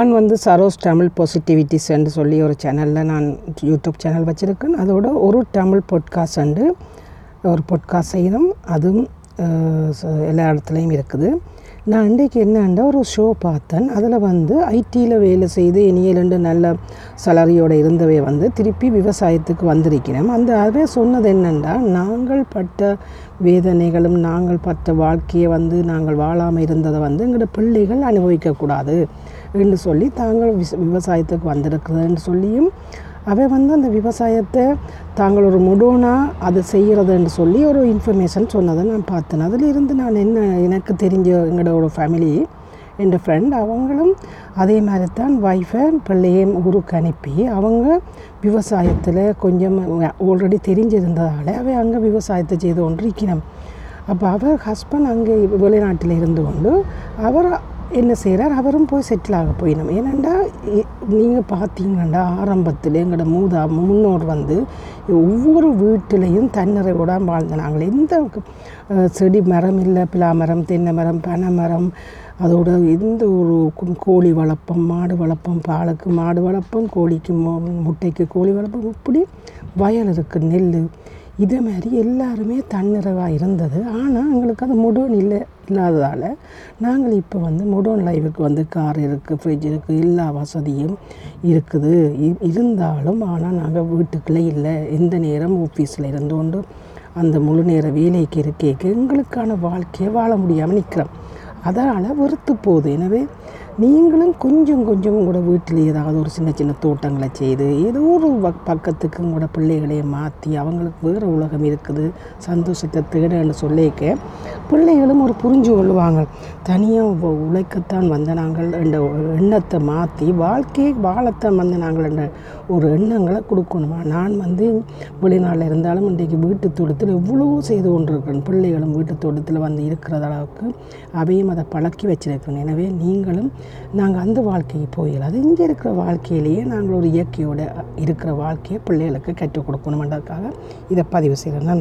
நான் வந்து சரோஸ் தமிழ் பாசிட்டிவிட்டிஸ்ன்னு சொல்லி ஒரு சேனலில் நான் யூடியூப் சேனல் வச்சுருக்கேன். அதோட ஒரு தமிழ் பொட்காஸ்ட் அண்டு ஒரு பொட்காஸ்ட் செய்யணும் அதுவும் எல்லா இடத்துலையும் இருக்குது. நான் இன்றைக்கு என்னென்னா ஒரு ஷோ பார்த்தேன். அதில் வந்து ஐடியில் வேலை செய்து இனியலண்டு நல்ல சலரியோடு இருந்தவை வந்து திருப்பி விவசாயத்துக்கு வந்திருக்கிறேன். அந்த அதே சொன்னது என்னென்னா நாங்கள் பட்ட வேதனைகளும் நாங்கள் பட்ட வாழ்க்கையை வந்து நாங்கள் வாழாமல் இருந்ததை வந்து எங்களோட பிள்ளைகள் அனுபவிக்கக்கூடாது என்று சொல்லி தாங்கள் விஸ் விவசாயத்துக்கு வந்திருக்கிறதுன்னு சொல்லியும் அவை வந்து அந்த விவசாயத்தை தாங்கள் ஒரு முடோனாக அதை செய்கிறதுன்னு சொல்லி ஒரு இன்ஃபர்மேஷன் சொன்னதை நான் பார்த்தேன். அதிலிருந்து நான் என்ன எனக்கு தெரிஞ்ச எங்களோட ஃபேமிலி என் ஃப்ரெண்ட் அவங்களும் அதே மாதிரி தான் ஒய்ஃபை பிள்ளையும் ஊருக்கு அனுப்பி அவங்க விவசாயத்தில் கொஞ்சம் ஆல்ரெடி தெரிஞ்சிருந்ததால் அவை அங்கே விவசாயத்தை செய்து கொண்டு அப்போ அவர் ஹஸ்பண்ட் அங்கே வெளிநாட்டில் இருந்து கொண்டு அவர் என்ன செய்கிறார் அவரும் போய் செட்டில் ஆக போயிடும் ஏனண்டா நீங்கள் பார்த்தீங்கன்னா ஆரம்பத்தில் எங்களோட மூதா முன்னோர் வந்து ஒவ்வொரு வீட்டிலையும் தன்னிறைவோட வாழ்ந்த வாழ்ந்தனாங்களே எந்த செடி மரம் இல்லை பிலா மரம் தென்னை மரம் பனை மரம் அதோட எந்த ஒரு கோழி வளர்ப்போம் மாடு வளர்ப்போம் பாலுக்கு மாடு வளர்ப்போம் கோழிக்கு மு- முட்டைக்கு கோழி வளர்ப்போம். இப்படி வயல் இருக்குது நெல் இதே மாதிரி எல்லாருமே தன்னிறைவாக இருந்தது. ஆனால் எங்களுக்கு அது முடோன் இல்லை இல்லாததால் நாங்கள் இப்போ வந்து முடோன் லைவுக்கு வந்து கார் இருக்குது ஃப்ரிட்ஜ் இருக்குது எல்லா வசதியும் இருக்குது. இருந்தாலும் ஆனால் நாங்கள் வீட்டுக்குள்ளே இல்லை. எந்த நேரம் ஆஃபீஸில் இருந்து கொண்டு அந்த முழு நேர வேலைக்கு இருக்கேக்கு எங்களுக்கான வாழ்க்கையை வாழ முடியாமல் நிற்கிறோம் அதனால் வெறுத்து போகுது. எனவே நீங்களும் கொஞ்சம் கொஞ்சம் உங்களோட வீட்டில் ஏதாவது ஒரு சின்ன சின்ன தோட்டங்களை செய்து ஏதோ ஒரு வ- பக்கத்துக்கு உங்களோட பிள்ளைகளையே மாற்றி அவங்களுக்கு வேறு உலகம் இருக்குது சந்தோஷத்தை தேடன்னு சொல்லிக்க பிள்ளைகளும் ஒரு புரிஞ்சு கொள்வாங்க தனியாக உழைக்கத்தான் வந்த நாங்கள் என்ற எண்ணத்தை மாற்றி வாழ்க்கையை வாழத்தான் வந்த நாங்கள் என்ற ஒரு எண்ணங்களை கொடுக்கணுமா? நான் வந்து வெளிநாட்டில் இருந்தாலும் இன்றைக்கு வீட்டு தோட்டத்தில் எவ்வளவோ செய்து கொண்டிருக்கிறேன். பிள்ளைகளும் வீட்டு தோட்டத்தில் வந்து இருக்கிற அளவுக்கு அவையும் அதை பழக்கி வச்சிருக்கிறேன். எனவே நீங்களும் நாங்கள் அந்த வாழ்க்கைக்கு போயிடலாம் அது இங்கே இருக்கிற வாழ்க்கையிலேயே நாங்கள் ஒரு இயற்கையோட இருக்கிற வாழ்க்கையை பிள்ளைகளுக்கு கற்றுக் கொடுக்கணுமென்றதுக்காக இதை பதிவு செய்கிறேன். நன்றி.